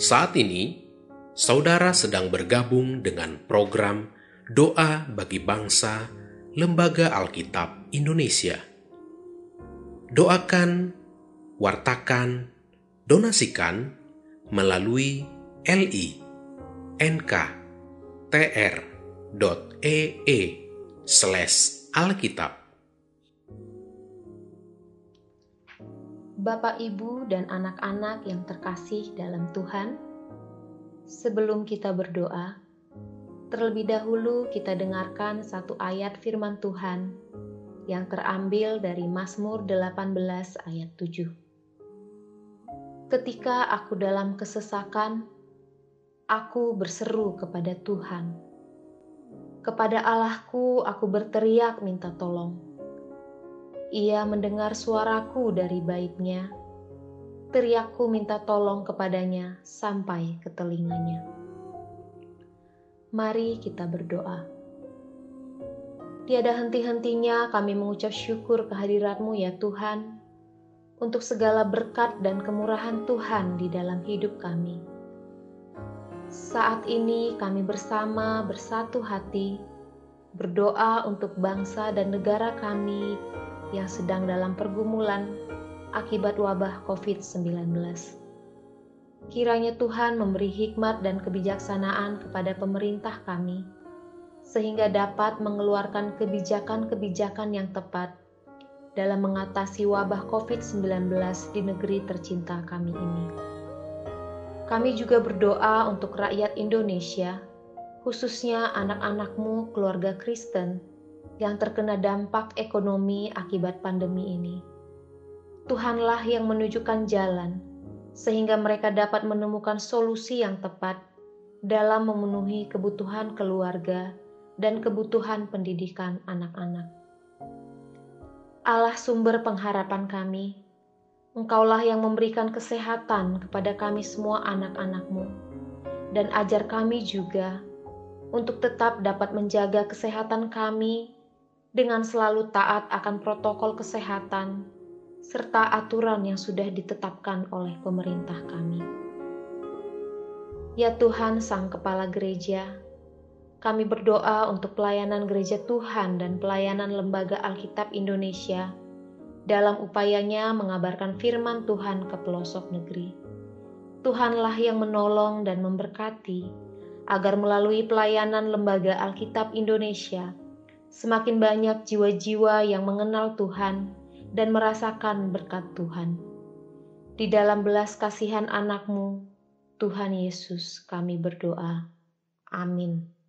Saat ini, saudara sedang bergabung dengan program Doa bagi Bangsa Lembaga Alkitab Indonesia. Doakan, wartakan, donasikan melalui li nk.tr.ee slash alkitab. Bapak, Ibu, dan anak-anak yang terkasih dalam Tuhan, sebelum kita berdoa, terlebih dahulu kita dengarkan satu ayat firman Tuhan yang terambil dari Mazmur 18 ayat 7. Ketika aku dalam kesesakan, aku berseru kepada Tuhan. Kepada Allahku aku berteriak minta tolong ia mendengar suaraku dari baitnya. Teriakku minta tolong kepadanya sampai ke telinganya. Mari kita berdoa. Tiada henti-hentinya kami mengucap syukur kehadiratmu ya Tuhan, untuk segala berkat dan kemurahan Tuhan di dalam hidup kami. Saat ini kami bersama bersatu hati, berdoa untuk bangsa dan negara kami yang sedang dalam pergumulan akibat wabah COVID-19. Kiranya Tuhan memberi hikmat dan kebijaksanaan kepada pemerintah kami, sehingga dapat mengeluarkan kebijakan-kebijakan yang tepat dalam mengatasi wabah COVID-19 di negeri tercinta kami ini. Kami juga berdoa untuk rakyat Indonesia, khususnya anak-anakmu keluarga Kristen, yang terkena dampak ekonomi akibat pandemi ini. Tuhanlah yang menunjukkan jalan, sehingga mereka dapat menemukan solusi yang tepat dalam memenuhi kebutuhan keluarga dan kebutuhan pendidikan anak-anak. Allah sumber pengharapan kami, Engkaulah yang memberikan kesehatan kepada kami semua anak-anakmu, dan ajar kami juga untuk tetap dapat menjaga kesehatan kami dengan selalu taat akan protokol kesehatan serta aturan yang sudah ditetapkan oleh pemerintah kami. Ya Tuhan, Sang Kepala Gereja, kami berdoa untuk pelayanan Gereja Tuhan dan pelayanan Lembaga Alkitab Indonesia dalam upayanya mengabarkan firman Tuhan ke pelosok negeri. Tuhanlah yang menolong dan memberkati agar melalui pelayanan Lembaga Alkitab Indonesia semakin banyak jiwa-jiwa yang mengenal Tuhan dan merasakan berkat Tuhan. Di dalam belas kasihan anakmu, Tuhan Yesus kami berdoa. Amin.